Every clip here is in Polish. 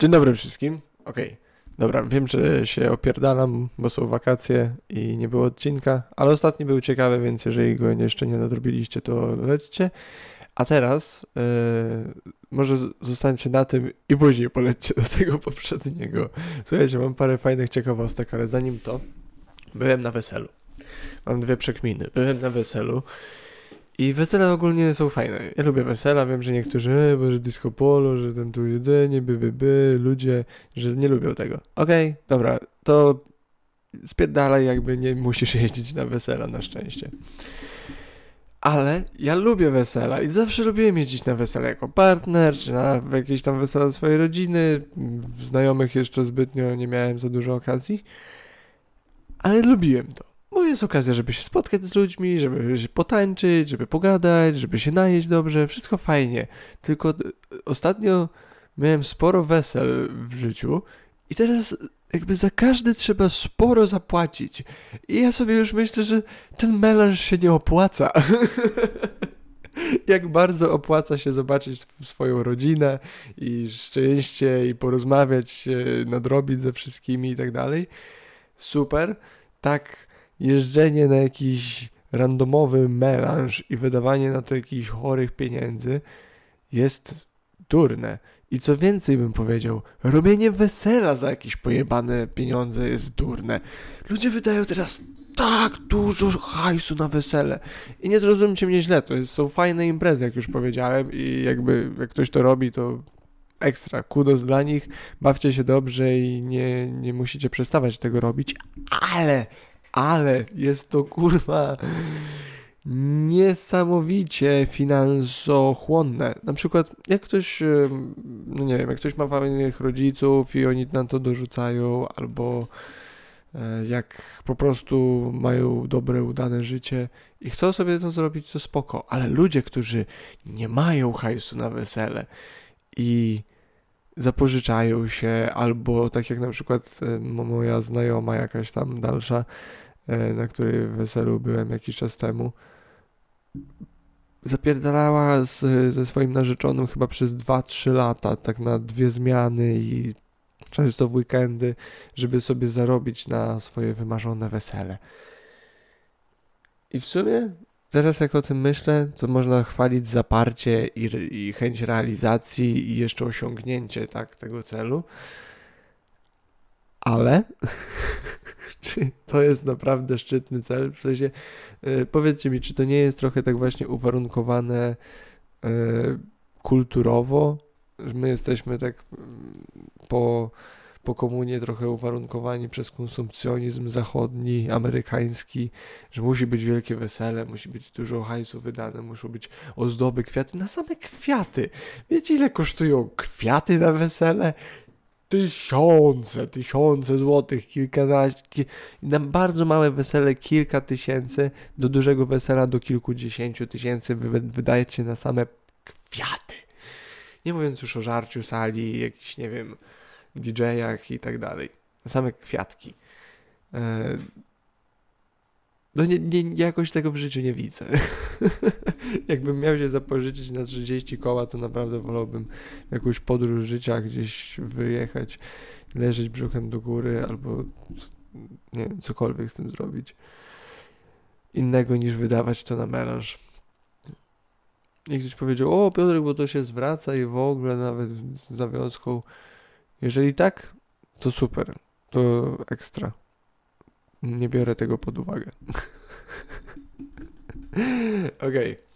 Dzień dobry wszystkim. Okej, okay. dobra, wiem, że się opierdalam, bo są wakacje i nie było odcinka, ale ostatni był ciekawy, więc jeżeli go jeszcze nie nadrobiliście, to lećcie. A teraz yy, może zostańcie na tym i później polećcie do tego poprzedniego. Słuchajcie, mam parę fajnych ciekawostek, ale zanim to, byłem na weselu. Mam dwie przekminy. Byłem na weselu i wesela ogólnie są fajne. Ja lubię wesela, wiem, że niektórzy, e, bo że disco polo, że tam tu jedzenie, by, by, by, ludzie, że nie lubią tego. Okej, okay, dobra, to spierdalaj, jakby nie musisz jeździć na wesela, na szczęście. Ale ja lubię wesela i zawsze lubiłem jeździć na wesela jako partner, czy na jakieś tam wesela swojej rodziny. Znajomych jeszcze zbytnio nie miałem za dużo okazji, ale lubiłem to bo jest okazja, żeby się spotkać z ludźmi, żeby się potańczyć, żeby pogadać, żeby się najeść dobrze, wszystko fajnie. Tylko ostatnio miałem sporo wesel w życiu i teraz jakby za każdy trzeba sporo zapłacić. I ja sobie już myślę, że ten melanż się nie opłaca. Jak bardzo opłaca się zobaczyć swoją rodzinę i szczęście i porozmawiać, nadrobić ze wszystkimi i tak dalej. Super. Tak jeżdżenie na jakiś randomowy melanż i wydawanie na to jakichś chorych pieniędzy jest durne. I co więcej bym powiedział, robienie wesela za jakieś pojebane pieniądze jest durne. Ludzie wydają teraz tak dużo hajsu na wesele. I nie zrozumcie mnie źle, to jest, są fajne imprezy, jak już powiedziałem i jakby jak ktoś to robi, to ekstra, kudos dla nich, bawcie się dobrze i nie, nie musicie przestawać tego robić, ale ale jest to kurwa niesamowicie finansochłonne. Na przykład, jak ktoś, no nie wiem, jak ktoś ma fajnych rodziców i oni na to dorzucają, albo e, jak po prostu mają dobre, udane życie i chcą sobie to zrobić, to spoko. Ale ludzie, którzy nie mają hajsu na wesele i zapożyczają się, albo tak jak na przykład moja znajoma jakaś tam dalsza, na której weselu byłem jakiś czas temu, zapierdalała z, ze swoim narzeczonym chyba przez 2-3 lata, tak na dwie zmiany i często w weekendy, żeby sobie zarobić na swoje wymarzone wesele. I w sumie teraz jak o tym myślę, to można chwalić zaparcie i, i chęć realizacji i jeszcze osiągnięcie tak, tego celu. Ale czy to jest naprawdę szczytny cel? W sensie, yy, powiedzcie mi, czy to nie jest trochę tak właśnie uwarunkowane yy, kulturowo? My jesteśmy tak mm, po, po komunie trochę uwarunkowani przez konsumpcjonizm zachodni, amerykański, że musi być wielkie wesele, musi być dużo hajsu wydane, muszą być ozdoby, kwiaty, na same kwiaty. Wiecie ile kosztują kwiaty na wesele? Tysiące, tysiące złotych, kilkanaście, na bardzo małe wesele kilka tysięcy, do dużego wesela do kilkudziesięciu tysięcy wy, wydajecie na same kwiaty. Nie mówiąc już o żarciu sali, jakichś, nie wiem, DJ-ach i tak dalej. Na same kwiatki. E, no nie, nie, jakoś tego w życiu nie widzę. Jakbym miał się zapożyczyć na 30 koła, to naprawdę wolałbym jakąś podróż życia gdzieś wyjechać, leżeć brzuchem do góry albo nie wiem, cokolwiek z tym zrobić. Innego niż wydawać to na melanż. I ktoś powiedział, o Piotrek, bo to się zwraca i w ogóle nawet z nawiązką. Jeżeli tak, to super, to ekstra nie biorę tego pod uwagę. Okej. Okay.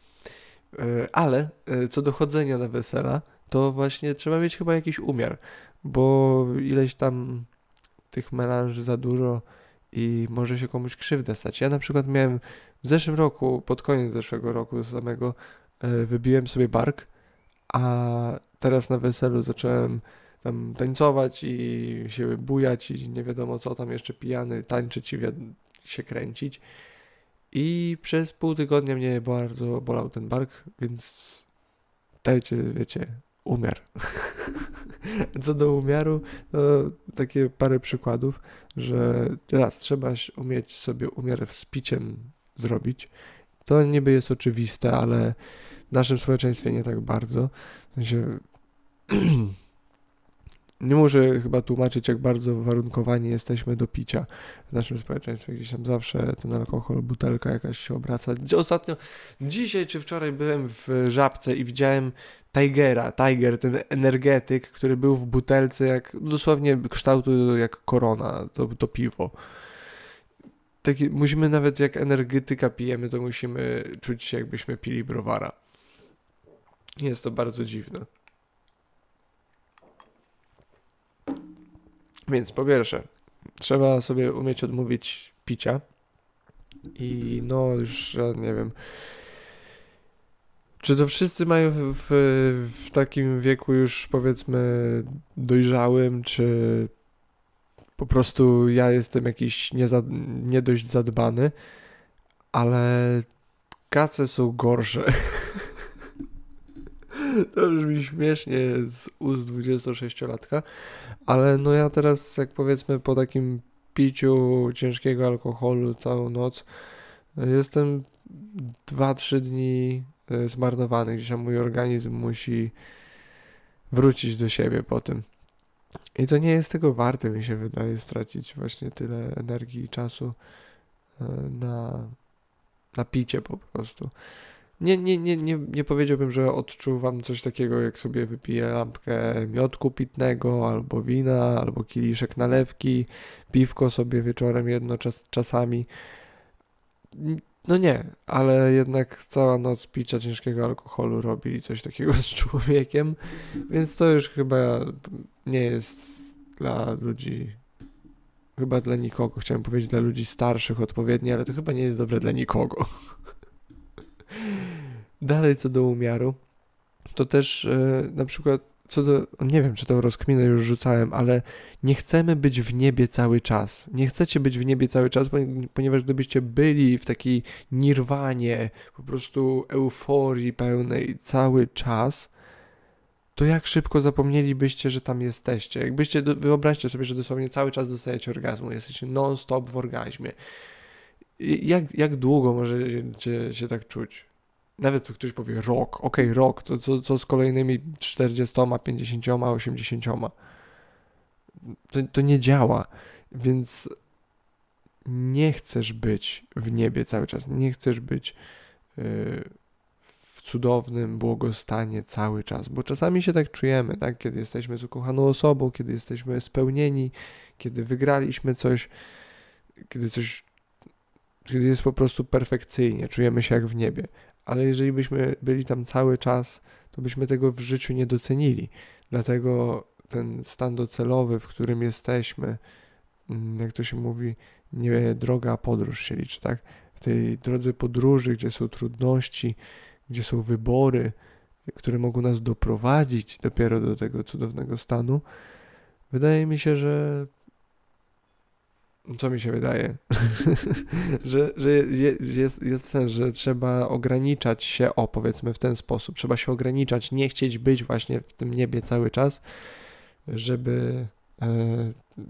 E, ale e, co do chodzenia na wesela, to właśnie trzeba mieć chyba jakiś umiar, bo ileś tam tych melanży za dużo i może się komuś krzywdę stać. Ja na przykład miałem w zeszłym roku, pod koniec zeszłego roku samego, e, wybiłem sobie bark, a teraz na weselu zacząłem tam tańcować i się bujać i nie wiadomo co tam jeszcze pijany, tańczyć i się kręcić. I przez pół tygodnia mnie bardzo bolał ten bark, więc dajcie, wiecie, umiar. Co do umiaru, to takie parę przykładów, że raz trzeba umieć sobie umiar z piciem zrobić. To niby jest oczywiste, ale w naszym społeczeństwie nie tak bardzo. W sensie nie muszę chyba tłumaczyć, jak bardzo warunkowani jesteśmy do picia w naszym społeczeństwie. Gdzieś tam zawsze ten alkohol, butelka jakaś się obraca. Ostatnio, dzisiaj czy wczoraj byłem w Żabce i widziałem Tigera, Tiger, ten energetyk, który był w butelce, jak dosłownie kształtu jak korona, to, to piwo. Taki, musimy nawet jak energetyka pijemy, to musimy czuć się jakbyśmy pili browara. Jest to bardzo dziwne. Więc po pierwsze, trzeba sobie umieć odmówić picia. I no, już nie wiem. Czy to wszyscy mają w, w takim wieku już powiedzmy dojrzałym, czy po prostu ja jestem jakiś nie, za, nie dość zadbany, ale kace są gorsze. to brzmi śmiesznie z ust 26-latka, ale no ja teraz, jak powiedzmy, po takim piciu ciężkiego alkoholu całą noc, jestem 2-3 dni e, zmarnowany. Gdzieś tam mój organizm musi wrócić do siebie po tym. I to nie jest tego warte, mi się wydaje, stracić właśnie tyle energii i czasu e, na, na picie po prostu. Nie, nie, nie, nie, nie powiedziałbym, że odczuwam coś takiego, jak sobie wypiję lampkę miodku pitnego, albo wina, albo kieliszek nalewki, piwko sobie wieczorem jedno czas, czasami. No nie, ale jednak cała noc picia ciężkiego alkoholu robi coś takiego z człowiekiem, więc to już chyba nie jest dla ludzi, chyba dla nikogo. Chciałem powiedzieć dla ludzi starszych odpowiednio, ale to chyba nie jest dobre dla nikogo. Dalej co do umiaru, to też e, na przykład co do, nie wiem czy to rozkminę już rzucałem, ale nie chcemy być w niebie cały czas. Nie chcecie być w niebie cały czas, ponieważ gdybyście byli w takiej nirwanie, po prostu euforii pełnej cały czas, to jak szybko zapomnielibyście, że tam jesteście. Jakbyście, wyobraźcie sobie, że dosłownie cały czas dostajecie orgazmu, jesteście non-stop w orgazmie. Jak, jak długo możecie się tak czuć? Nawet ktoś powie rok, okay, rok, to co, co z kolejnymi 40, 50, 80? To, to nie działa, więc nie chcesz być w niebie cały czas, nie chcesz być yy, w cudownym błogostanie cały czas, bo czasami się tak czujemy, tak? kiedy jesteśmy z ukochaną osobą, kiedy jesteśmy spełnieni, kiedy wygraliśmy coś, kiedy coś, kiedy jest po prostu perfekcyjnie, czujemy się jak w niebie, ale jeżeli byśmy byli tam cały czas, to byśmy tego w życiu nie docenili. Dlatego ten stan docelowy, w którym jesteśmy, mm, jak to się mówi, nie droga, a podróż się liczy, tak? W tej drodze podróży, gdzie są trudności, gdzie są wybory, które mogą nas doprowadzić dopiero do tego cudownego stanu, wydaje mi się, że co mi się wydaje, że, że jest, jest sens, że trzeba ograniczać się, o powiedzmy w ten sposób, trzeba się ograniczać, nie chcieć być właśnie w tym niebie cały czas, żeby e,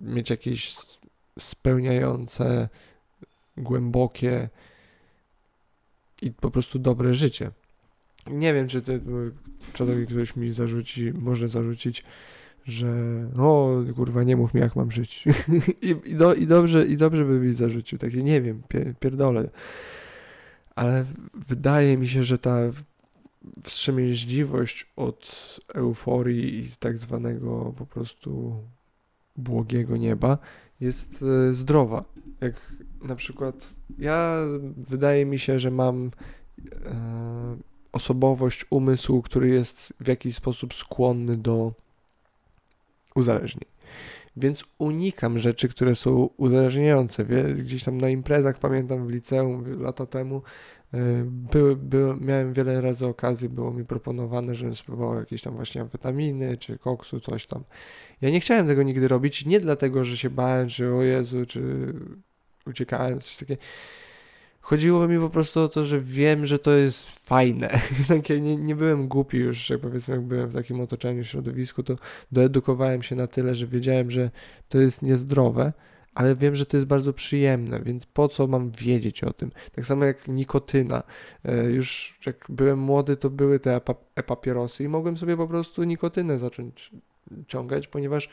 mieć jakieś spełniające, głębokie i po prostu dobre życie. Nie wiem, czy, to, czy ktoś mi zarzuci, może zarzucić, że o kurwa nie mów mi jak mam żyć I, i, do, i, dobrze, i dobrze by mi zarzucił takie nie wiem, pierdolę ale wydaje mi się, że ta wstrzemięźliwość od euforii i tak zwanego po prostu błogiego nieba jest e, zdrowa. Jak na przykład ja wydaje mi się, że mam e, osobowość, umysł, który jest w jakiś sposób skłonny do uzależnień. Więc unikam rzeczy, które są uzależniające. Gdzieś tam na imprezach, pamiętam w liceum lata temu, e, były, były, miałem wiele razy okazji, było mi proponowane, żebym spróbował jakieś tam właśnie amfetaminy, czy koksu, coś tam. Ja nie chciałem tego nigdy robić, nie dlatego, że się bałem, czy o Jezu, czy uciekałem, coś takiego Chodziło mi po prostu o to, że wiem, że to jest fajne. Takie nie, nie byłem głupi już, jak powiedzmy, jak byłem w takim otoczeniu, środowisku, to doedukowałem się na tyle, że wiedziałem, że to jest niezdrowe, ale wiem, że to jest bardzo przyjemne, więc po co mam wiedzieć o tym? Tak samo jak nikotyna. E, już jak byłem młody, to były te e-papierosy i mogłem sobie po prostu nikotynę zacząć ciągać, ponieważ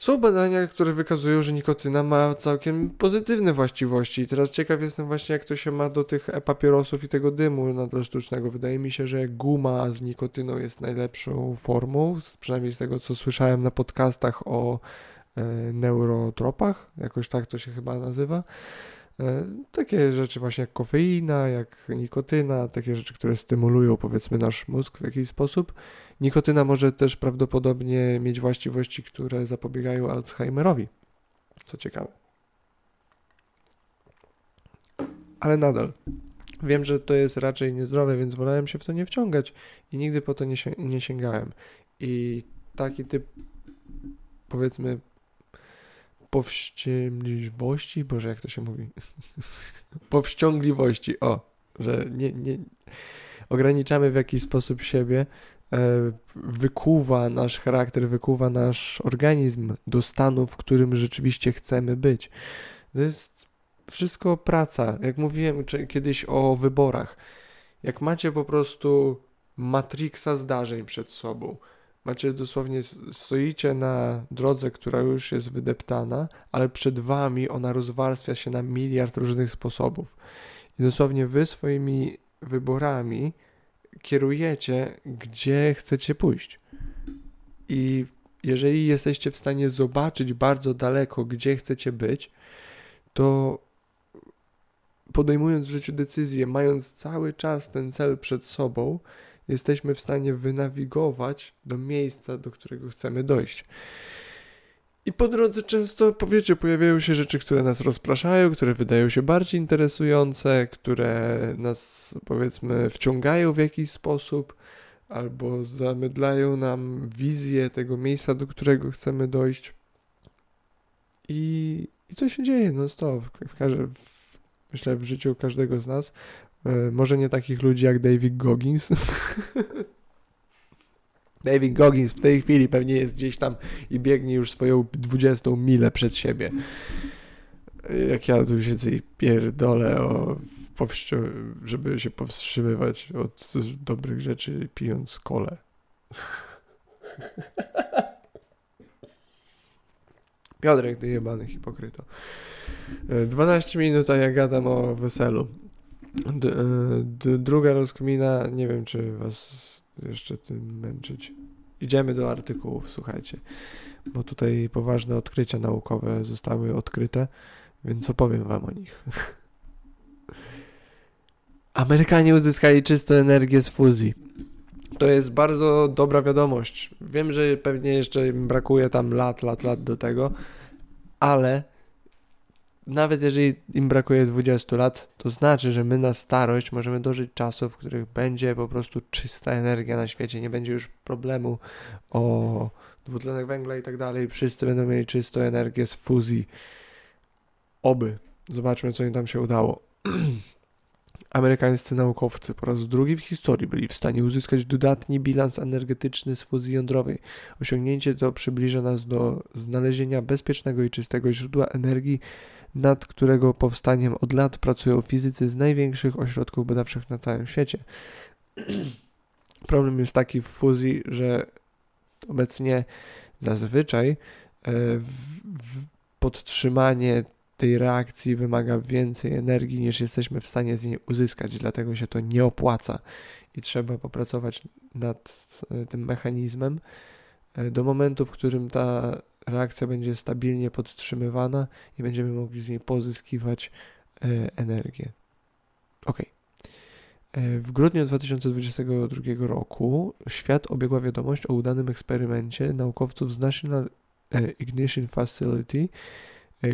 są badania, które wykazują, że nikotyna ma całkiem pozytywne właściwości. I teraz ciekaw jestem właśnie, jak to się ma do tych papierosów i tego dymu nadal sztucznego. Wydaje mi się, że guma z nikotyną jest najlepszą formą, przynajmniej z tego, co słyszałem na podcastach o e, neurotropach, jakoś tak to się chyba nazywa. E, takie rzeczy właśnie jak kofeina, jak nikotyna, takie rzeczy, które stymulują powiedzmy nasz mózg w jakiś sposób. Nikotyna może też prawdopodobnie mieć właściwości, które zapobiegają Alzheimerowi. Co ciekawe. Ale nadal. Wiem, że to jest raczej niezdrowe, więc wolałem się w to nie wciągać i nigdy po to nie, nie sięgałem. I taki typ, powiedzmy, powściągliwości, boże jak to się mówi, powściągliwości, o, że nie, nie ograniczamy w jakiś sposób siebie, wykuwa nasz charakter, wykuwa nasz organizm do stanu, w którym rzeczywiście chcemy być. To jest wszystko praca. Jak mówiłem kiedyś o wyborach, jak macie po prostu matrixa zdarzeń przed sobą, Macie dosłownie, stoicie na drodze, która już jest wydeptana, ale przed wami ona rozwarstwia się na miliard różnych sposobów. I dosłownie wy swoimi wyborami kierujecie, gdzie chcecie pójść. I jeżeli jesteście w stanie zobaczyć bardzo daleko, gdzie chcecie być, to podejmując w życiu decyzje, mając cały czas ten cel przed sobą, jesteśmy w stanie wynawigować do miejsca, do którego chcemy dojść. I po drodze często, powiecie, pojawiają się rzeczy, które nas rozpraszają, które wydają się bardziej interesujące, które nas, powiedzmy, wciągają w jakiś sposób, albo zamydlają nam wizję tego miejsca, do którego chcemy dojść. I, i co się dzieje? No stop. W, w, myślę, w życiu każdego z nas E, może nie takich ludzi jak David Goggins. David Goggins w tej chwili pewnie jest gdzieś tam i biegnie już swoją 20 milę przed siebie. Jak ja tu siedzę i pierdolę o żeby się powstrzymywać od dobrych rzeczy pijąc kole. 'Piotrek, ty jebany hipokryto. 12 e, minut, a ja gadam o weselu. D e, druga rozkmina, nie wiem czy was jeszcze tym męczyć. Idziemy do artykułów, słuchajcie, bo tutaj poważne odkrycia naukowe zostały odkryte, więc opowiem wam o nich. Amerykanie uzyskali czystą energię z fuzji. To jest bardzo dobra wiadomość. Wiem, że pewnie jeszcze brakuje tam lat, lat, lat do tego, ale nawet jeżeli im brakuje 20 lat, to znaczy, że my na starość możemy dożyć czasów, w których będzie po prostu czysta energia na świecie, nie będzie już problemu o dwutlenek węgla i tak dalej. Wszyscy będą mieli czystą energię z fuzji. Oby. Zobaczmy, co im tam się udało. Amerykańscy naukowcy po raz drugi w historii byli w stanie uzyskać dodatni bilans energetyczny z fuzji jądrowej. Osiągnięcie to przybliża nas do znalezienia bezpiecznego i czystego źródła energii nad którego powstaniem od lat pracują fizycy z największych ośrodków badawczych na całym świecie. Problem jest taki w fuzji, że obecnie zazwyczaj e, w, w podtrzymanie tej reakcji wymaga więcej energii niż jesteśmy w stanie z niej uzyskać, dlatego się to nie opłaca i trzeba popracować nad e, tym mechanizmem e, do momentu, w którym ta reakcja będzie stabilnie podtrzymywana i będziemy mogli z niej pozyskiwać e, energię. Ok. E, w grudniu 2022 roku świat obiegła wiadomość o udanym eksperymencie naukowców z National e, Ignition Facility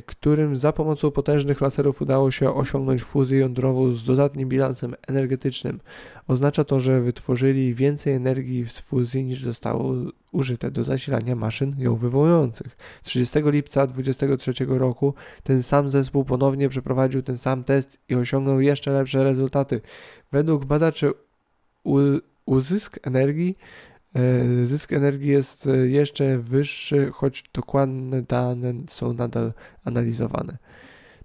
którym za pomocą potężnych laserów udało się osiągnąć fuzję jądrową z dodatnim bilansem energetycznym. Oznacza to, że wytworzyli więcej energii z fuzji niż zostało użyte do zasilania maszyn ją wywołujących. 30 lipca 2023 roku ten sam zespół ponownie przeprowadził ten sam test i osiągnął jeszcze lepsze rezultaty. Według badaczy uzysk energii E, zysk energii jest e, jeszcze wyższy, choć dokładne dane są nadal analizowane.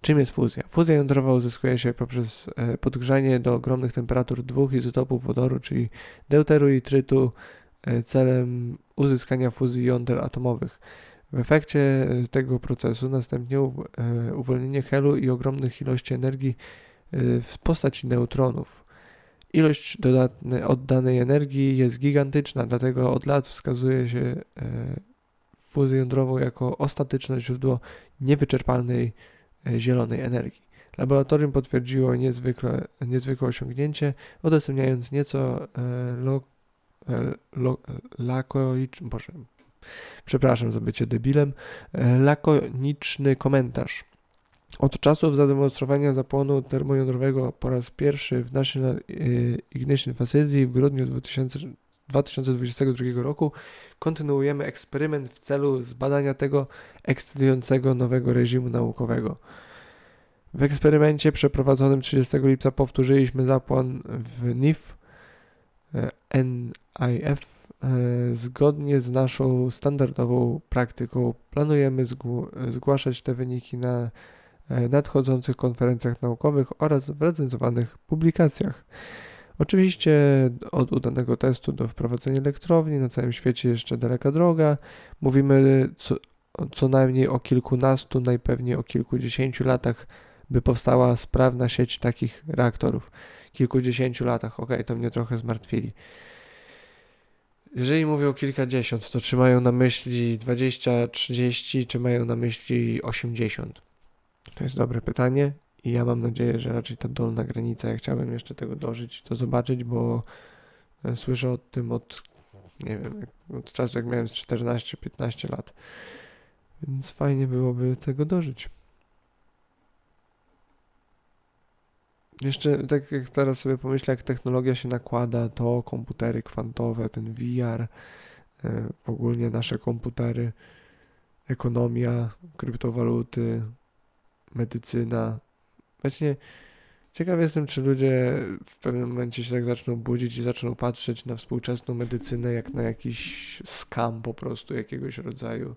Czym jest fuzja? Fuzja jądrowa uzyskuje się poprzez e, podgrzanie do ogromnych temperatur dwóch izotopów wodoru, czyli deuteru i trytu celem uzyskania fuzji jąder atomowych. W efekcie tego procesu następnie uwolnienie helu i ogromnych ilości energii w postaci neutronów. Ilość oddanej energii jest gigantyczna, dlatego od lat wskazuje się fuzję jądrową jako ostateczne źródło niewyczerpalnej zielonej energii. Laboratorium potwierdziło niezwykle, niezwykłe osiągnięcie, udostępniając nieco e, lo, e, lo, przepraszam za bycie debilem, e, lakoniczny komentarz. Od czasów zademonstrowania zapłonu termojądrowego po raz pierwszy w National Ignition Facility w grudniu 2000, 2022 roku kontynuujemy eksperyment w celu zbadania tego ekscytującego nowego reżimu naukowego. W eksperymencie przeprowadzonym 30 lipca powtórzyliśmy zapłon w NIF e, NIF e, zgodnie z naszą standardową praktyką. Planujemy zgłaszać te wyniki na e, nadchodzących konferencjach naukowych oraz w recenzowanych publikacjach. Oczywiście od udanego testu do wprowadzenia elektrowni na całym świecie jeszcze daleka droga. Mówimy co, co najmniej o kilkunastu, najpewniej o kilkudziesięciu latach by powstała sprawna sieć takich reaktorów. Kilkudziesięciu latach, ok, to mnie trochę zmartwili. Jeżeli mówią kilkadziesiąt, to czy mają na myśli 20, 30, czy mają na myśli 80? To jest dobre pytanie i ja mam nadzieję, że raczej ta dolna granica, ja chciałbym jeszcze tego dożyć, to zobaczyć, bo e, słyszę o tym od, nie wiem, od czasu jak miałem 14-15 lat. Więc fajnie byłoby tego dożyć. Jeszcze tak jak teraz sobie pomyślę, jak technologia się nakłada, to komputery kwantowe, ten VR, e, ogólnie nasze komputery, ekonomia, kryptowaluty, medycyna. Właśnie ciekaw jestem, czy ludzie w pewnym momencie się tak zaczną budzić i zaczną patrzeć na współczesną medycynę jak na jakiś skam po prostu jakiegoś rodzaju,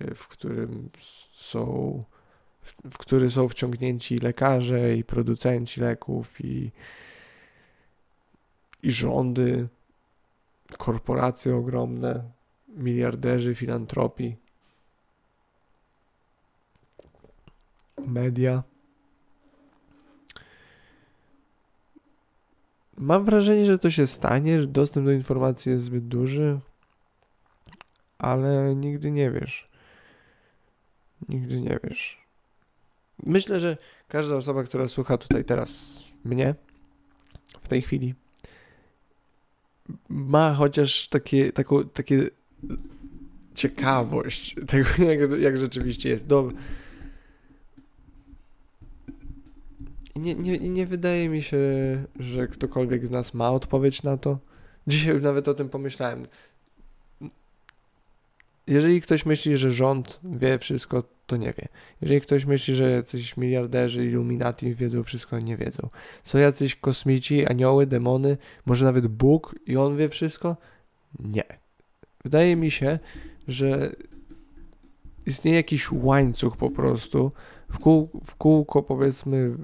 e, w którym są w, w który są wciągnięci lekarze i producenci leków i, i rządy, korporacje ogromne, miliarderzy, filantropii, media. Mam wrażenie, że to się stanie, że dostęp do informacji jest zbyt duży, ale nigdy nie wiesz. Nigdy nie wiesz. Myślę, że każda osoba, która słucha tutaj teraz mnie, w tej chwili, ma chociaż takie, taką, takie ciekawość tego, jak, jak rzeczywiście jest. Do... Nie, nie, nie wydaje mi się, że ktokolwiek z nas ma odpowiedź na to. Dzisiaj nawet o tym pomyślałem. Jeżeli ktoś myśli, że rząd wie wszystko, to nie wie. Jeżeli ktoś myśli, że jacyś miliarderzy, iluminaci wiedzą wszystko, nie wiedzą. Są jacyś kosmici, anioły, demony, może nawet Bóg i on wie wszystko? Nie. Wydaje mi się, że istnieje jakiś łańcuch po prostu w, kół, w kółko powiedzmy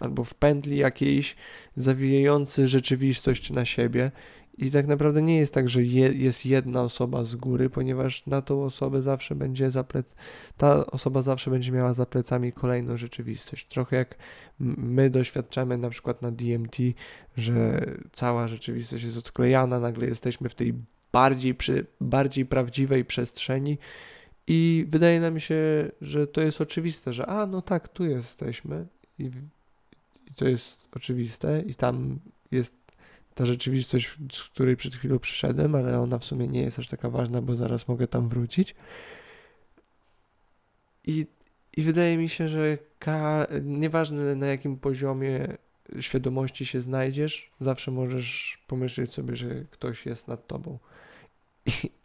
albo w pętli jakiejś zawijający rzeczywistość na siebie. I tak naprawdę nie jest tak, że je, jest jedna osoba z góry, ponieważ na tą osobę zawsze będzie zaplec, ta osoba zawsze będzie miała za plecami kolejną rzeczywistość. Trochę jak my doświadczamy na przykład na DMT, że cała rzeczywistość jest odklejana, nagle jesteśmy w tej bardziej, przy, bardziej prawdziwej przestrzeni. I wydaje nam się, że to jest oczywiste, że a no tak, tu jesteśmy. I, to jest oczywiste i tam jest ta rzeczywistość, z której przed chwilą przyszedłem, ale ona w sumie nie jest aż taka ważna, bo zaraz mogę tam wrócić. I, i wydaje mi się, że ka, nieważne na jakim poziomie świadomości się znajdziesz, zawsze możesz pomyśleć sobie, że ktoś jest nad tobą.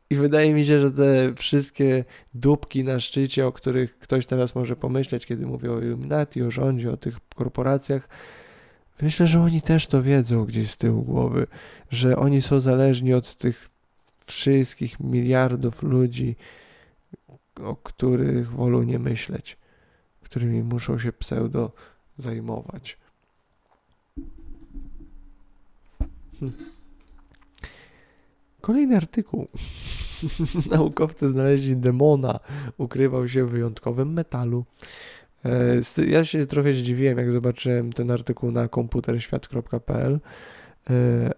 I, wydaje mi się, że te wszystkie dupki na szczycie, o których ktoś teraz może pomyśleć, kiedy mówię o Illuminati, o rządzie, o tych korporacjach, Myślę, że oni też to wiedzą gdzieś z tyłu głowy, że oni są zależni od tych wszystkich miliardów ludzi, o których wolą nie myśleć, którymi muszą się pseudo zajmować. Hm. Kolejny artykuł. Naukowcy znaleźli demona. Ukrywał się w wyjątkowym metalu. E, ja się trochę zdziwiłem, jak zobaczyłem ten artykuł na komputerświat.pl,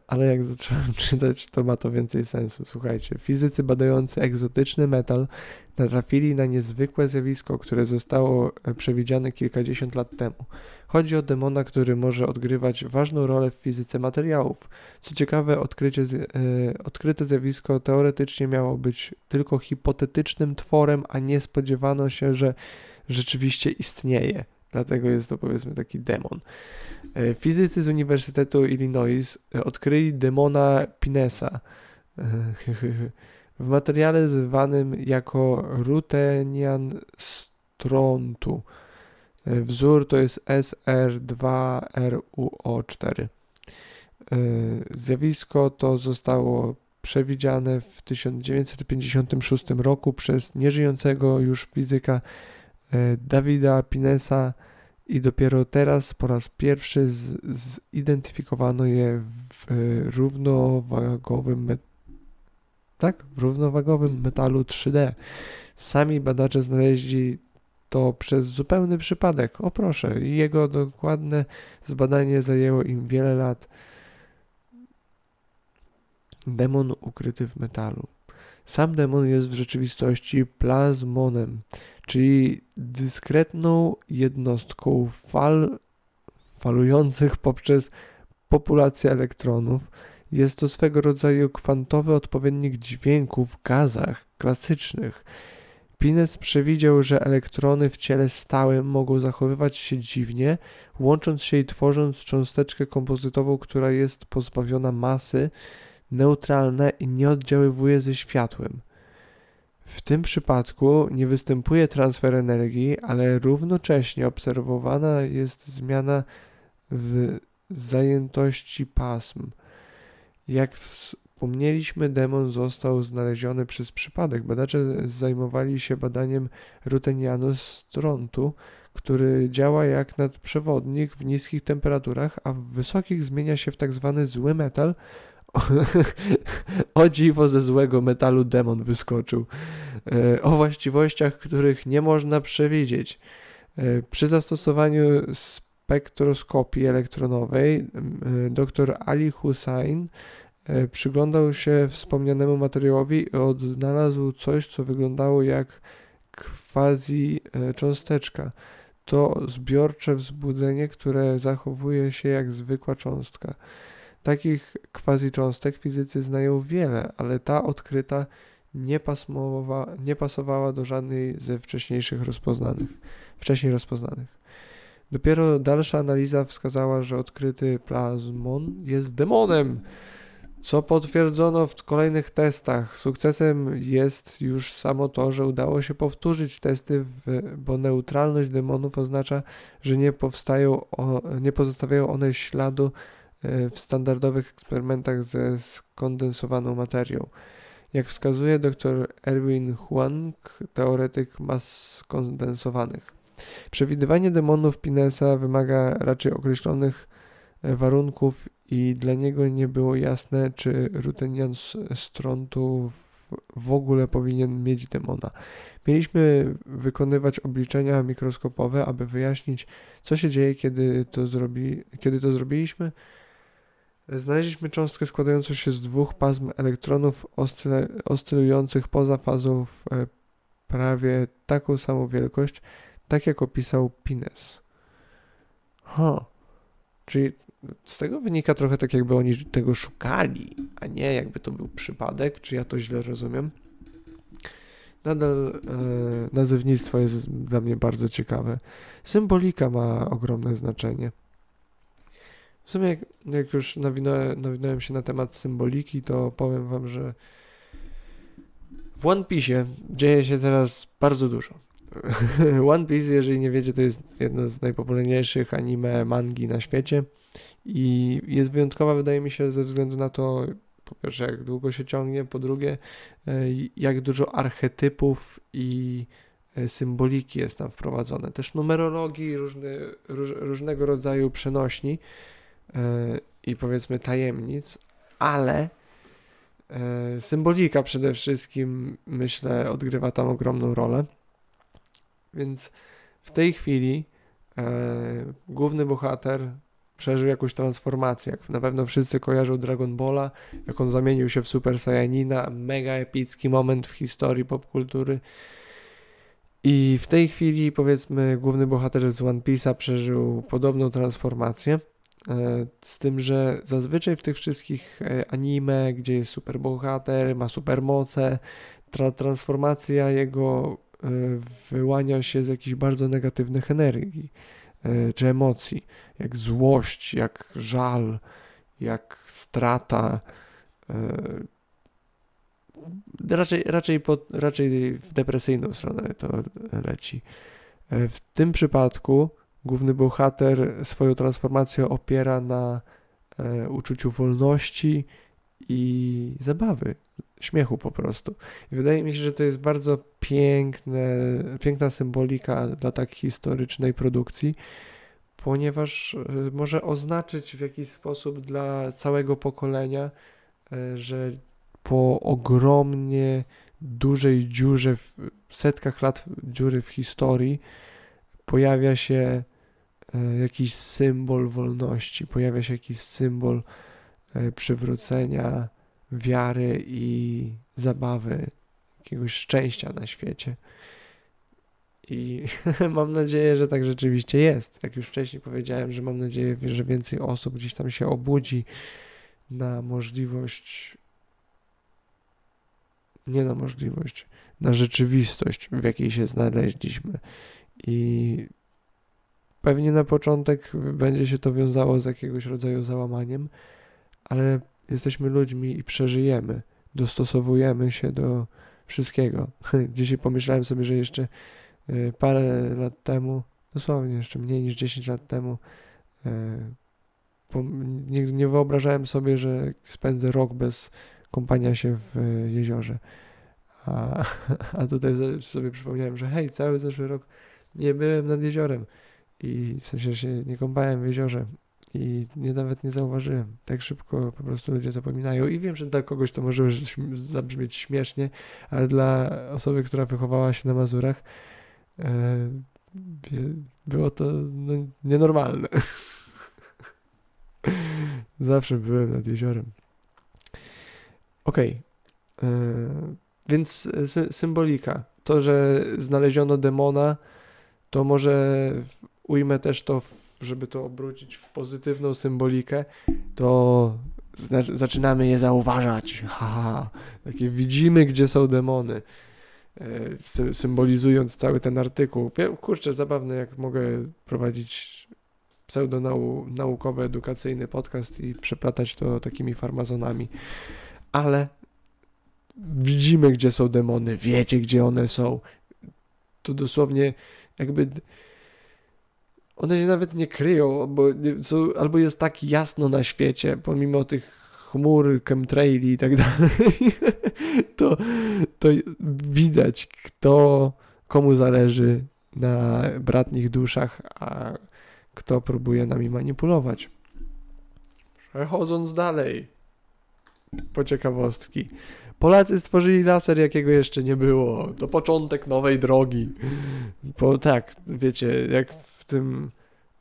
ale jak zacząłem czytać, to ma to więcej sensu. Słuchajcie, fizycy badający egzotyczny metal natrafili na niezwykłe zjawisko, które zostało e, przewidziane kilkadziesiąt lat temu. Chodzi o demona, który może odgrywać ważną rolę w fizyce materiałów. Co ciekawe, odkrycie, odkryte zjawisko teoretycznie miało być tylko hipotetycznym tworem, a nie spodziewano się, że rzeczywiście istnieje. Dlatego jest to powiedzmy taki demon. E, fizycy z Uniwersytetu Illinois e, odkryli demona Pinesa w materiale zwanym jako Rutenian strontu. E, wzór to jest SR2RUO4. Zjawisko to zostało przewidziane w 1956 roku przez nieżyjącego już fizyka E, Dawida Pinesa i dopiero teraz po raz pierwszy z, zidentyfikowano je w e, równowagowym tak? w równowagowym metalu 3D. Sami badacze znaleźli to przez zupełny przypadek. O proszę, jego dokładne zbadanie zajęło im wiele lat. Demon ukryty w metalu. Sam demon jest w rzeczywistości plazmonem, czyli dyskretną jednostką fal falujących poprzez populację elektronów. Jest to swego rodzaju kwantowy odpowiednik dźwięków w gazach klasycznych. Pines przewidział, że elektrony w ciele stałym mogą zachowywać się dziwnie, łącząc się i tworząc cząsteczkę kompozytową, która jest pozbawiona masy, neutralna i nie oddziaływuje ze światłem. W tym przypadku nie występuje transfer energii, ale równocześnie obserwowana jest zmiana w zajętości pasm. Jak wspomnieliśmy, demon został znaleziony przez przypadek. Badacze zajmowali się badaniem rutenianu strontu, który działa jak nadprzewodnik w niskich temperaturach, a w wysokich zmienia się w tak zwany zły metal, o dziwo ze złego metalu demon wyskoczył. E, o właściwościach, których nie można przewidzieć. E, przy zastosowaniu spektroskopii elektronowej e, dr Ali Hussain przyglądał się wspomnianemu materiałowi i odnalazł coś, co wyglądało jak quasi cząsteczka. To zbiorcze wzbudzenie, które zachowuje się jak zwykła cząstka. Takich quasi-cząstek fizycy znają wiele, ale ta odkryta nie, pasmowa, nie pasowała do żadnej ze wcześniejszych rozpoznanych, wcześniej rozpoznanych. Dopiero dalsza analiza wskazała, że odkryty plazmon jest demonem, co potwierdzono w kolejnych testach. Sukcesem jest już samo to, że udało się powtórzyć testy, bo neutralność demonów oznacza, że nie, powstają, nie pozostawiają one śladu w standardowych eksperymentach ze skondensowaną materią. Jak wskazuje dr Erwin Huang, teoretyk mas skondensowanych. Przewidywanie demonów Pinesa wymaga raczej określonych e, warunków i dla niego nie było jasne, czy Rutenian Strontu w ogóle powinien mieć demona. Mieliśmy wykonywać obliczenia mikroskopowe, aby wyjaśnić, co się dzieje, kiedy to, zrobi, kiedy to zrobiliśmy Znaleźliśmy cząstkę składającą się z dwóch pasm elektronów oscylujących poza fazą w e, prawie taką samą wielkość, tak jak opisał Pines. Ha, czyli z tego wynika trochę tak, jakby oni tego szukali, a nie jakby to był przypadek, czy ja to źle rozumiem. Nadal e, nazewnictwo jest dla mnie bardzo ciekawe. Symbolika ma ogromne znaczenie. W sumie, jak, jak już nawinąłem, nawinąłem się na temat symboliki, to powiem Wam, że w One Piece dzieje się teraz bardzo dużo. One Piece, jeżeli nie wiecie, to jest jedno z najpopularniejszych anime mangi na świecie i jest wyjątkowa, wydaje mi się, ze względu na to, po pierwsze, jak długo się ciągnie, po drugie, e, jak dużo archetypów i e, symboliki jest tam wprowadzone. Też numerologii, różny, róż, różnego rodzaju przenośni. E, i powiedzmy tajemnic, ale E, symbolika przede wszystkim, myślę, odgrywa tam ogromną rolę. Więc w tej chwili e, główny bohater przeżył jakąś transformację. Jak na pewno wszyscy kojarzą Dragon Balla, jak on zamienił się w Super Saiyanina, mega epicki moment w historii popkultury. I w tej chwili, powiedzmy, główny bohater z One Piece'a przeżył podobną transformację. E, z tym, że zazwyczaj w tych wszystkich e, anime, gdzie jest super bohater, ma supermoce, tra transformacja jego e, wyłania się z jakichś bardzo negatywnych energii czy emocji, jak złość, jak żal, jak strata. Raczej, raczej, pod, raczej w depresyjną stronę to leci. W tym przypadku główny bohater swoją transformację opiera na e, uczuciu wolności i zabawy, śmiechu po prostu. I wydaje mi się, że to jest bardzo piękne, piękna symbolika dla tak historycznej produkcji, ponieważ e, może oznaczyć w jakiś sposób dla całego pokolenia, e, że po ogromnie dużej dziurze, w setkach lat dziury w historii, pojawia się jakiś symbol wolności, pojawia się jakiś symbol e, przywrócenia wiary i zabawy, jakiegoś szczęścia na świecie. I mam nadzieję, że tak rzeczywiście jest. Jak już wcześniej powiedziałem, że mam nadzieję, że więcej osób gdzieś tam się obudzi na możliwość, nie na możliwość, na rzeczywistość, w jakiej się znaleźliśmy. I Pewnie na początek będzie się to wiązało z jakiegoś rodzaju załamaniem, ale jesteśmy ludźmi i przeżyjemy, dostosowujemy się do wszystkiego. Dzisiaj pomyślałem sobie, że jeszcze e, parę lat temu, dosłownie jeszcze mniej niż 10 lat temu, e, nie, wyobrażałem sobie, że spędzę rok bez kąpania się w jeziorze. A, a tutaj sobie przypomniałem, że hej, cały zeszły rok nie byłem nad jeziorem i w sensie się nie kąpałem w jeziorze i nie, nawet nie zauważyłem. Tak szybko po prostu ludzie zapominają i wiem, że dla kogoś to może zabrzmieć śmiesznie, ale dla osoby, która wychowała się na Mazurach e, było to no, nienormalne. Zawsze byłem nad jeziorem. Okej. Okay. E, więc sy symbolika. To, że znaleziono demona, to może ujmę też to, żeby to obrócić w pozytywną symbolikę, to zaczynamy je zauważać. Takie widzimy, gdzie są demony. E, symbolizując cały ten artykuł. Kurczę, zabawne, jak mogę prowadzić pseudonaukowy, edukacyjny podcast i przeplatać to takimi farmazonami. Ale widzimy, gdzie są demony, wiecie, gdzie one są. To dosłownie jakby one się nawet nie kryją, bo albo jest tak jasno na świecie, pomimo tych chmur, chemtraili i tak dalej, to, to widać, kto, komu zależy na bratnich duszach, a kto próbuje nami manipulować. Przechodząc dalej, po ciekawostki. Polacy stworzyli laser, jakiego jeszcze nie było. To początek nowej drogi. Bo tak, wiecie, jak tym,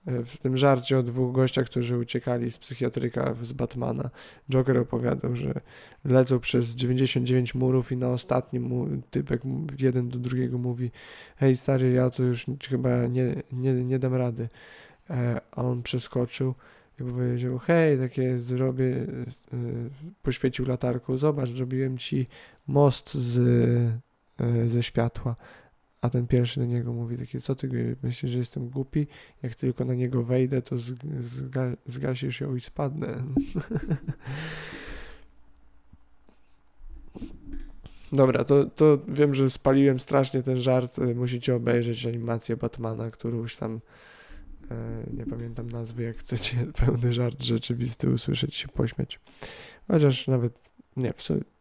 e, w tym żarcie o dwóch gościach, którzy uciekali z psychiatryka z Batmana, Joker opowiadał, że lecą przez 99 murów i na ostatnim mu, typek jeden do drugiego mówi hej stary, ja to już chyba nie, nie, nie dam rady. E, a on przeskoczył i powiedział, hej, takie zrobię, e, poświecił latarką, zobacz, zrobiłem ci most z, ze światła. A ten pierwszy do niego mówi takie, co ty myślisz, że jestem głupi? Jak tylko na niego wejdę, to zga zgasisz ją i spadnę. Dobra, to, to wiem, że spaliłem strasznie ten żart. Musicie obejrzeć animację Batmana, którąś tam e, nie pamiętam nazwy, jak chcecie pełny żart rzeczywisty usłyszeć, się pośmiać. Chociaż nawet, nie,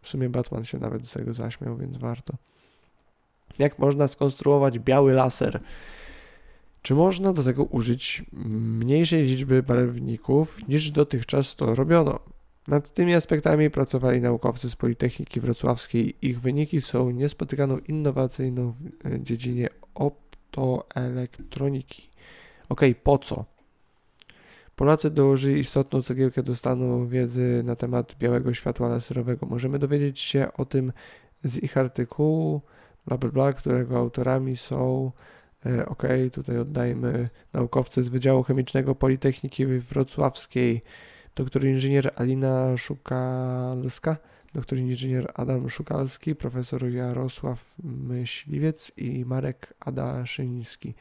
w sumie Batman się nawet z tego zaśmiał, więc warto. Jak można skonstruować biały laser? Czy można do tego użyć mniejszej liczby barwników niż dotychczas to robiono? Nad tymi aspektami pracowali naukowcy z Politechniki Wrocławskiej. Ich wyniki są niespotykaną innowacyjną w e, dziedzinie optoelektroniki. Ok, po co? Polacy dołożyli istotną cegiełkę do stanu wiedzy na temat białego światła laserowego. Możemy dowiedzieć się o tym z ich artykułu, bla którego autorami są e, ok, tutaj oddajmy naukowcy z Wydziału Chemicznego Politechniki Wrocławskiej, doktor inżynier Alina Szukalska, doktor inżynier Adam Szukalski, profesor Jarosław Myśliwiec i Marek Adaszyński.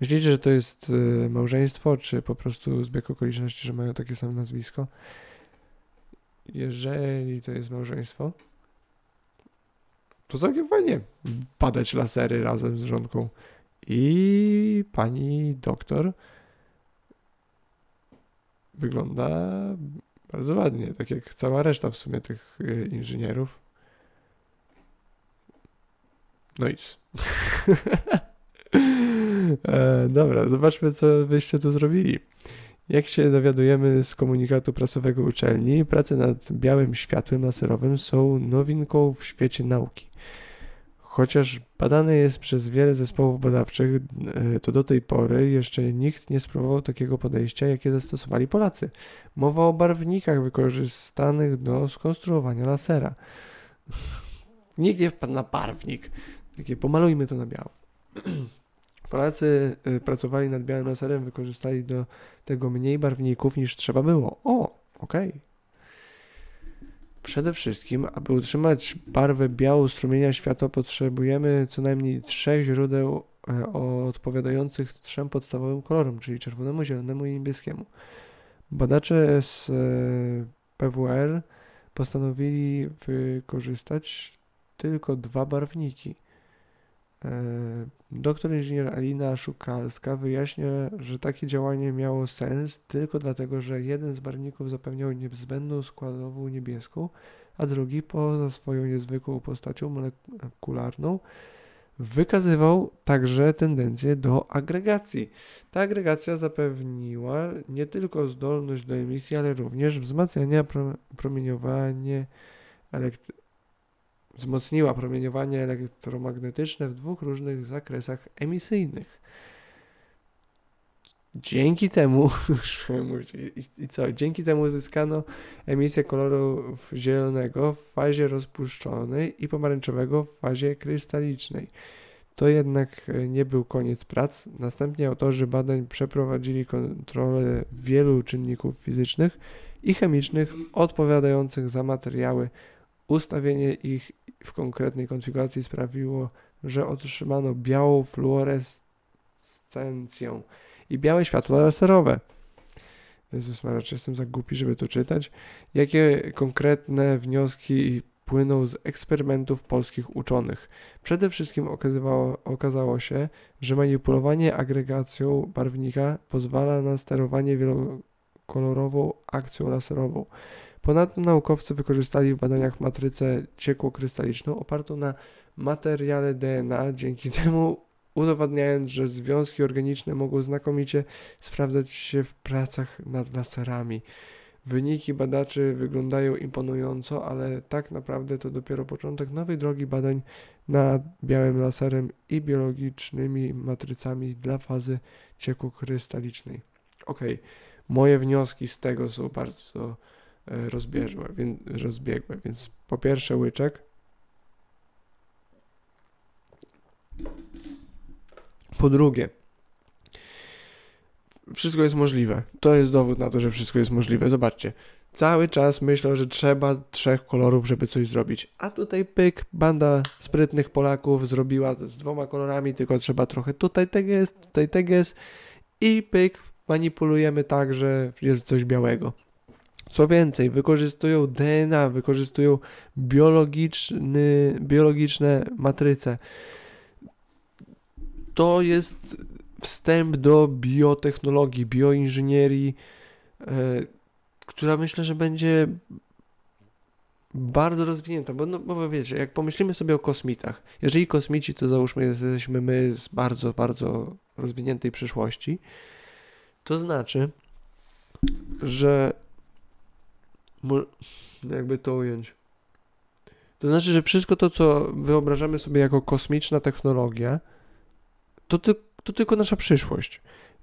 Myślicie, że to jest y, małżeństwo, czy po prostu zbieg okoliczności, że mają takie same nazwisko? Jeżeli to jest małżeństwo, to całkiem fajnie badać lasery razem z żonką. I pani doktor wygląda bardzo ładnie, tak jak cała reszta w sumie tych y, inżynierów. No nic. e, dobra, zobaczmy, co byście tu zrobili. Jak się dowiadujemy z komunikatu prasowego uczelni, prace nad białym światłem laserowym są nowinką w świecie nauki. Chociaż badane jest przez wiele zespołów badawczych, e, to do tej pory jeszcze nikt nie spróbował takiego podejścia, jakie zastosowali Polacy. Mowa o barwnikach wykorzystanych do skonstruowania lasera. nikt nie wpadł na barwnik. Takie pomalujmy to na biało. Polacy e, pracowali nad białym laserem, wykorzystali do tego mniej barwników niż trzeba było. O, okej. Okay. Przede wszystkim, aby utrzymać barwę białą strumienia światła, potrzebujemy co najmniej trzech źródeł e, odpowiadających trzem podstawowym kolorom, czyli czerwonemu, zielonemu i niebieskiemu. Badacze z e, PWR postanowili wykorzystać tylko dwa barwniki – doktor inżynier Alina Szukalska wyjaśnia, że takie działanie miało sens tylko dlatego, że jeden z barwników zapewniał niezbędną składową niebieską, a drugi poza swoją niezwykłą postacią molekularną wykazywał także tendencję do agregacji. Ta agregacja zapewniła nie tylko zdolność do emisji, ale również wzmacniania promieniowanie elektry wzmocniła promieniowanie elektromagnetyczne w dwóch różnych zakresach emisyjnych. Dzięki temu, i co? Dzięki temu uzyskano emisję koloru zielonego w fazie rozpuszczonej i pomarańczowego w fazie krystalicznej. To jednak nie był koniec prac. Następnie autorzy badań przeprowadzili kontrolę wielu czynników fizycznych i chemicznych odpowiadających za materiały Ustawienie ich w konkretnej konfiguracji sprawiło, że otrzymano białą fluorescencję i białe światło laserowe. Jezus Maria, czy jestem za głupi, żeby to czytać? Jakie konkretne wnioski płyną z eksperymentów polskich uczonych? Przede wszystkim okazywało, okazało się, że manipulowanie agregacją barwnika pozwala na sterowanie wielokolorową akcją laserową. Ponadto naukowcy wykorzystali w badaniach matrycę ciekłokrystaliczną opartą na materiale DNA, dzięki temu udowadniając, że związki organiczne mogą znakomicie sprawdzać się w pracach nad laserami. Wyniki badaczy wyglądają imponująco, ale tak naprawdę to dopiero początek nowej drogi badań nad białym laserem i biologicznymi matrycami dla fazy ciekłokrystalicznej. Ok, moje wnioski z tego są bardzo E, rozbiegłe, więc, rozbiegłe. Więc po pierwsze łyczek. Po drugie, wszystko jest możliwe. To jest dowód na to, że wszystko jest możliwe. Zobaczcie. Cały czas myślą, że trzeba trzech kolorów, żeby coś zrobić. A tutaj pyk, banda sprytnych Polaków zrobiła z dwoma kolorami, tylko trzeba trochę tutaj teges, tutaj teges i pyk, manipulujemy tak, że jest coś białego. Co więcej, wykorzystują DNA, wykorzystują biologiczny, biologiczne matryce. To jest wstęp do biotechnologii, bioinżynierii, yy, która myślę, że będzie bardzo rozwinięta, bo, no, bo wiecie, jak pomyślimy sobie o kosmitach, jeżeli kosmici, to załóżmy jesteśmy my z bardzo, bardzo rozwiniętej przyszłości, to znaczy, że jakby to ująć. To znaczy, że wszystko to, co wyobrażamy sobie jako kosmiczna technologia, to, ty, to tylko nasza przyszłość.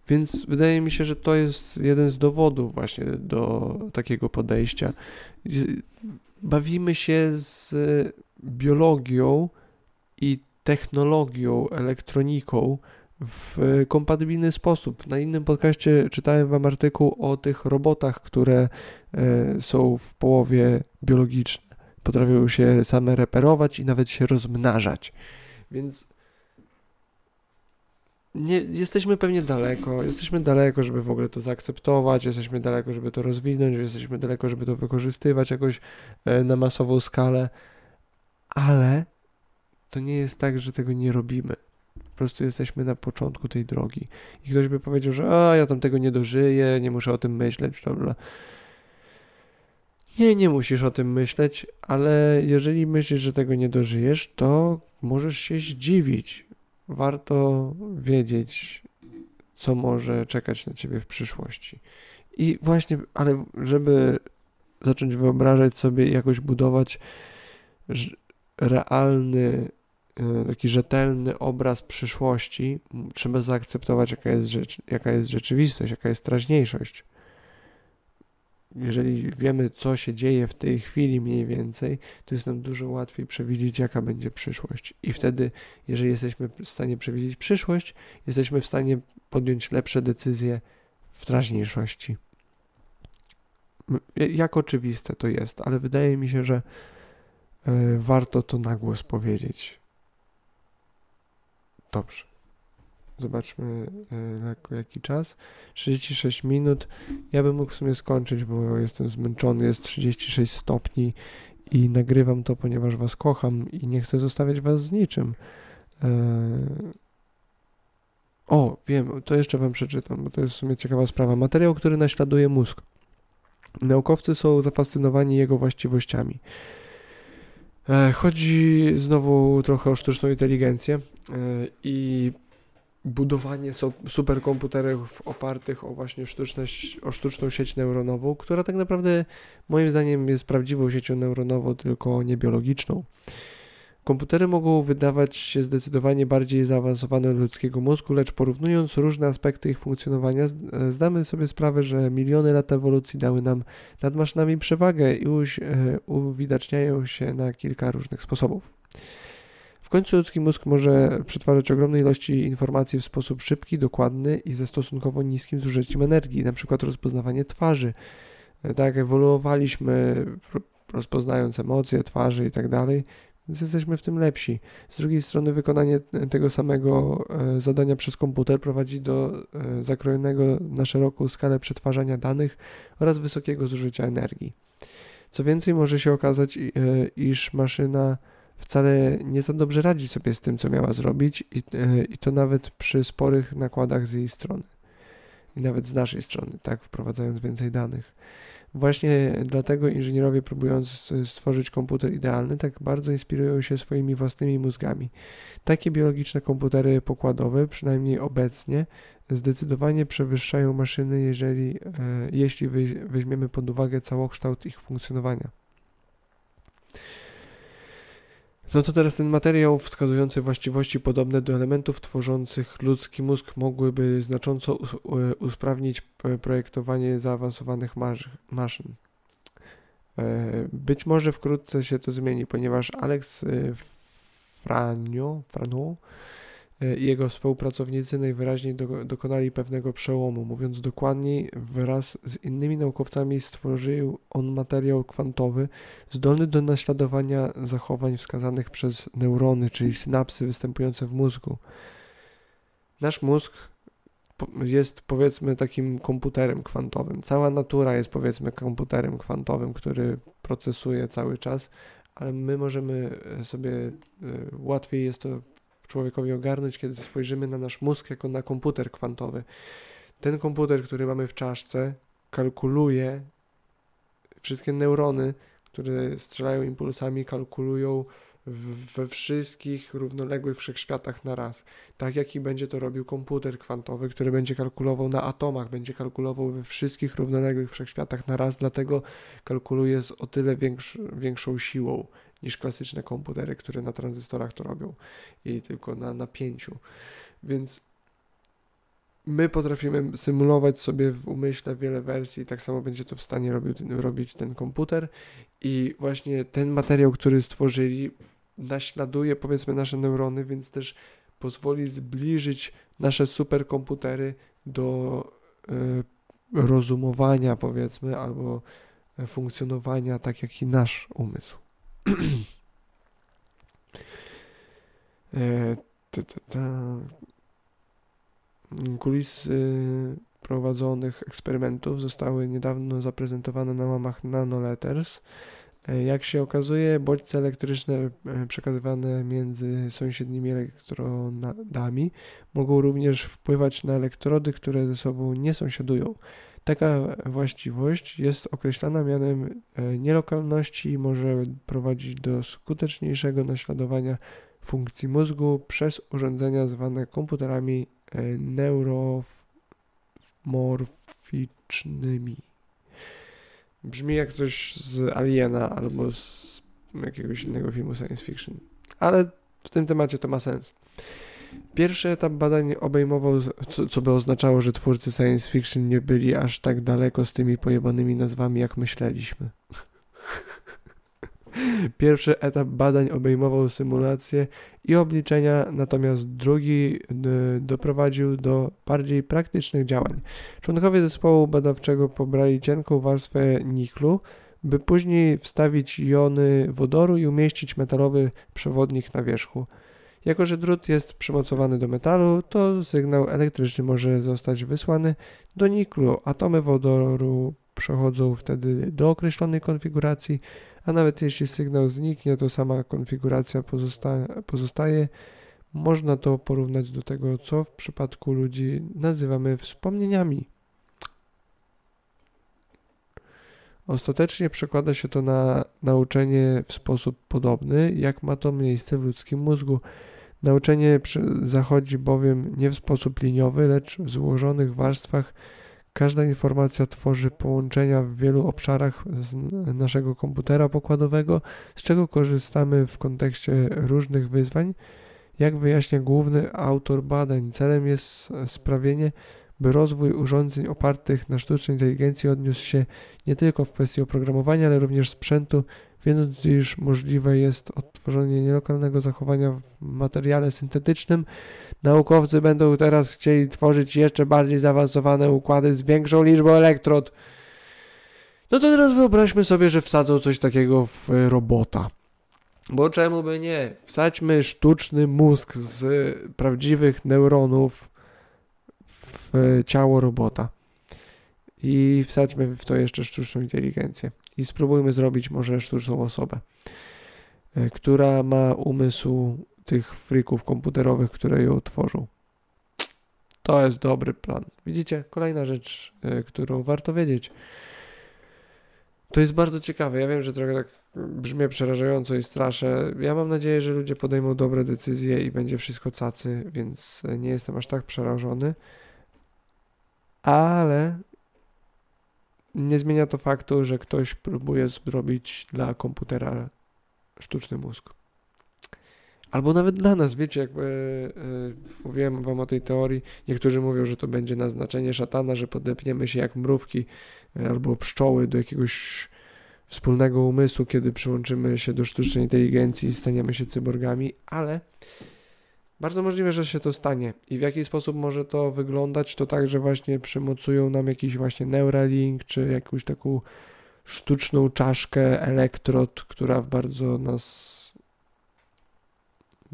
Więc wydaje mi się, że to jest jeden z dowodów właśnie do takiego podejścia. Bawimy się z biologią i technologią, elektroniką w kompatybilny sposób. Na innym podcaście czytałem Wam artykuł o tych robotach, które e, są w połowie biologiczne. Potrafią się same reperować i nawet się rozmnażać. Więc nie, jesteśmy pewnie daleko, jesteśmy daleko, żeby w ogóle to zaakceptować, jesteśmy daleko, żeby to rozwinąć, jesteśmy daleko, żeby to wykorzystywać jakoś e, na masową skalę, ale to nie jest tak, że tego nie robimy. Prostu jesteśmy na początku tej drogi. I ktoś by powiedział, że a, ja tam tego nie dożyję, nie muszę o tym myśleć, bla, bla. Nie, nie musisz o tym myśleć, ale jeżeli myślisz, że tego nie dożyjesz, to możesz się zdziwić. Warto wiedzieć, co może czekać na ciebie w przyszłości. I właśnie, ale żeby zacząć wyobrażać sobie, jakoś budować realny taki rzetelny obraz przyszłości, trzeba zaakceptować, jaka jest, rzecz, jaka jest rzeczywistość, jaka jest teraźniejszość. Jeżeli wiemy, co się dzieje w tej chwili mniej więcej, to jest nam dużo łatwiej przewidzieć, jaka będzie przyszłość. I wtedy, jeżeli jesteśmy w stanie przewidzieć przyszłość, jesteśmy w stanie podjąć lepsze decyzje w teraźniejszości. Jak oczywiste to jest, ale wydaje mi się, że e, warto to na głos powiedzieć. Dobrze. Zobaczmy lekko jaki czas. 36 minut. Ja bym mógł w sumie skończyć, bo jestem zmęczony. Jest 36 stopni i nagrywam to, ponieważ was kocham i nie chcę zostawiać was z niczym. E, o, wiem, to jeszcze wam przeczytam, bo to jest w sumie ciekawa sprawa. Materiał, który naśladuje mózg. Naukowcy są zafascynowani jego właściwościami. E, chodzi znowu trochę o sztuczną inteligencję i budowanie superkomputerów opartych o właśnie sztuczne, o sztuczną sieć neuronową, która tak naprawdę moim zdaniem jest prawdziwą siecią neuronową, tylko niebiologiczną. Komputery mogą wydawać się zdecydowanie bardziej zaawansowane od ludzkiego mózgu, lecz porównując różne aspekty ich funkcjonowania, e, zdamy sobie sprawę, że miliony lat ewolucji dały nam nad maszynami przewagę i e, uwidaczniają się na kilka różnych sposobów. W końcu ludzki mózg może przetwarzać ogromne ilości informacji w sposób szybki, dokładny i ze stosunkowo niskim zużyciem energii, np. rozpoznawanie twarzy. E, tak, ewoluowaliśmy rozpoznając emocje, twarzy i tak dalej więc jesteśmy w tym lepsi. Z drugiej strony wykonanie tego samego e, zadania przez komputer prowadzi do e, zakrojonego na szeroką skalę przetwarzania danych oraz wysokiego zużycia energii. Co więcej, może się okazać, iż maszyna wcale nie za dobrze radzi sobie z tym, co miała zrobić, i, i to nawet przy sporych nakładach z jej strony. I nawet z naszej strony, tak, wprowadzając więcej danych. Właśnie dlatego inżynierowie, próbując stworzyć komputer idealny, tak bardzo inspirują się swoimi własnymi mózgami. Takie biologiczne komputery pokładowe, przynajmniej obecnie, zdecydowanie przewyższają maszyny, jeżeli, e, jeśli weźmiemy pod uwagę całokształt ich funkcjonowania. No to teraz ten materiał wskazujący właściwości podobne do elementów tworzących ludzki mózg mogłyby znacząco usprawnić projektowanie zaawansowanych maszyn. E, być może wkrótce się to zmieni, ponieważ Alex e, Franio, Frano i jego współpracownicy najwyraźniej do, dokonali pewnego przełomu. Mówiąc dokładniej, wraz z innymi naukowcami stworzył on materiał kwantowy zdolny do naśladowania zachowań wskazanych przez neurony, czyli synapsy występujące w mózgu. Nasz mózg jest powiedzmy takim komputerem kwantowym. Cała natura jest powiedzmy komputerem kwantowym, który procesuje cały czas, ale my możemy sobie e, łatwiej jest to człowiekowi ogarnąć, kiedy spojrzymy na nasz mózg jako na komputer kwantowy. Ten komputer, który mamy w czaszce, kalkuluje wszystkie neurony, które strzelają impulsami, kalkulują we wszystkich równoległych wszechświatach na raz. Tak jak i będzie to robił komputer kwantowy, który będzie kalkulował na atomach, będzie kalkulował we wszystkich równoległych wszechświatach na raz, dlatego kalkuluje z o tyle większ, większą siłą niż klasyczne komputery, które na tranzystorach to robią i tylko na napięciu. Więc my potrafimy symulować sobie w umyśle wiele wersji, tak samo będzie to w stanie robił, robić ten komputer i właśnie ten materiał, który stworzyli, naśladuje powiedzmy nasze neurony, więc też pozwoli zbliżyć nasze superkomputery do y, rozumowania powiedzmy albo funkcjonowania tak jak i nasz umysł. E, ta, ta, ta. Kulisy prowadzonych eksperymentów zostały niedawno zaprezentowane na łamach Nanoletters. E, jak się okazuje, bodźce elektryczne e, przekazywane między sąsiednimi elektrodami mogą również wpływać na elektrody, które ze sobą nie sąsiadują. Taka właściwość jest określana mianem e, nielokalności i może prowadzić do skuteczniejszego naśladowania funkcji mózgu przez urządzenia zwane komputerami e, neuromorficznymi. Brzmi jak coś z Aliena albo z jakiegoś innego filmu science fiction, ale w tym temacie to ma sens. Pierwszy etap badań obejmował, co, co, by oznaczało, że twórcy science fiction nie byli aż tak daleko z tymi pojebanymi nazwami, jak myśleliśmy. Pierwszy etap badań obejmował symulacje i obliczenia, natomiast drugi doprowadził do bardziej praktycznych działań. Członkowie zespołu badawczego pobrali cienką warstwę niklu, by później wstawić jony wodoru i umieścić metalowy przewodnik na wierzchu. Jako, że drut jest przymocowany do metalu, to sygnał elektryczny może zostać wysłany do niklu. Atomy wodoru przechodzą wtedy do określonej konfiguracji, a nawet jeśli sygnał zniknie, to sama konfiguracja pozosta pozostaje. Można to porównać do tego, co w przypadku ludzi nazywamy wspomnieniami. Ostatecznie przekłada się to na nauczenie w sposób podobny, jak ma to miejsce w ludzkim mózgu. Nauczenie zachodzi bowiem nie w sposób liniowy, lecz w złożonych warstwach. Każda informacja tworzy połączenia w wielu obszarach naszego komputera pokładowego, z czego korzystamy w kontekście różnych wyzwań. Jak wyjaśnia główny autor badań, celem jest sprawienie, by rozwój urządzeń opartych na sztucznej inteligencji odniósł się nie tylko w kwestii oprogramowania, ale również sprzętu, wiedząc, iż możliwe jest odtworzenie nielokalnego zachowania w materiale syntetycznym, naukowcy będą teraz chcieli tworzyć jeszcze bardziej zaawansowane układy z większą liczbą elektrod. No to teraz wyobraźmy sobie, że wsadzą coś takiego w robota. Bo czemu by nie? Wsadźmy sztuczny mózg z prawdziwych neuronów ciało robota. I wsadźmy w to jeszcze sztuczną inteligencję i spróbujmy zrobić może sztuczną osobę, e, która ma umysł tych frików komputerowych, które ją tworzą. To jest dobry plan. Widzicie, kolejna rzecz, e, którą warto wiedzieć. To jest bardzo ciekawe. Ja wiem, że trochę tak brzmi przerażająco i straszę. Ja mam nadzieję, że ludzie podejmą dobre decyzje i będzie wszystko cacy, więc nie jestem aż tak przerażony. Ale nie zmienia to faktu, że ktoś próbuje zrobić dla komputera sztuczny mózg. Albo nawet dla nas, wiecie, jakby yy, mówiłem wam o tej teorii, niektórzy mówią, że to będzie naznaczenie szatana, że podepniemy się jak mrówki yy, albo pszczoły do jakiegoś wspólnego umysłu, kiedy przyłączymy się do sztucznej inteligencji i staniemy się cyborgami, ale bardzo możliwe, że się to stanie. I w jaki sposób może to wyglądać? To tak, że właśnie przymocują nam jakiś właśnie Neuralink, czy jakąś taką sztuczną czaszkę, elektrod, która bardzo nas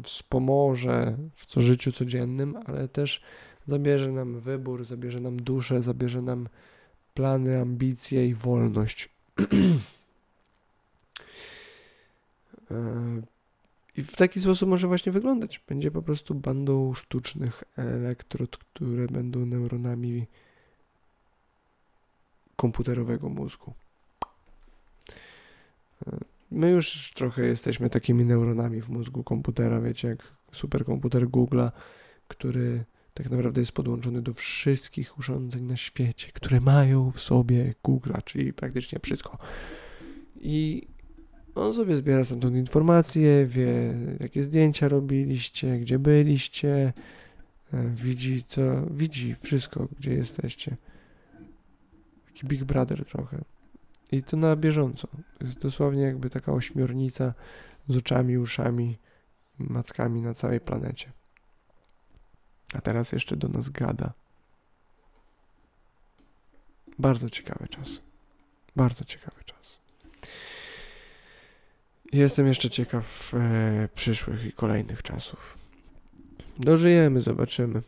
wspomoże w co życiu codziennym, ale też zabierze nam wybór, zabierze nam duszę, zabierze nam plany, ambicje i wolność. e i w taki sposób może właśnie wyglądać. Będzie po prostu bandą sztucznych elektrod, które będą neuronami komputerowego mózgu. my już trochę jesteśmy takimi neuronami w mózgu komputera, wiecie, jak superkomputer Google'a, który tak naprawdę jest podłączony do wszystkich urządzeń na świecie, które mają w sobie Google'a, czyli praktycznie wszystko. I on sobie zbiera stamtąd informacje, wie jakie zdjęcia robiliście, gdzie byliście, e, widzi co, widzi wszystko, gdzie jesteście. Taki Big Brother trochę. I to na bieżąco. To jest dosłownie jakby taka ośmiornica z oczami, uszami, mackami na całej planecie. A teraz jeszcze do nas gada. Bardzo ciekawy czas. Bardzo ciekawy czas. Jestem jeszcze ciekaw e, przyszłych i kolejnych czasów. Dożyjemy, zobaczymy.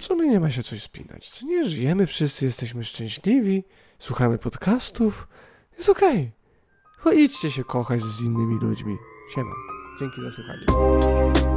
Co my nie ma się coś spinać? Co nie żyjemy, wszyscy jesteśmy szczęśliwi, słuchamy podcastów. Jest okej. Okay. Się kochać z innymi ludźmi. Siema. Dzięki za słuchanie.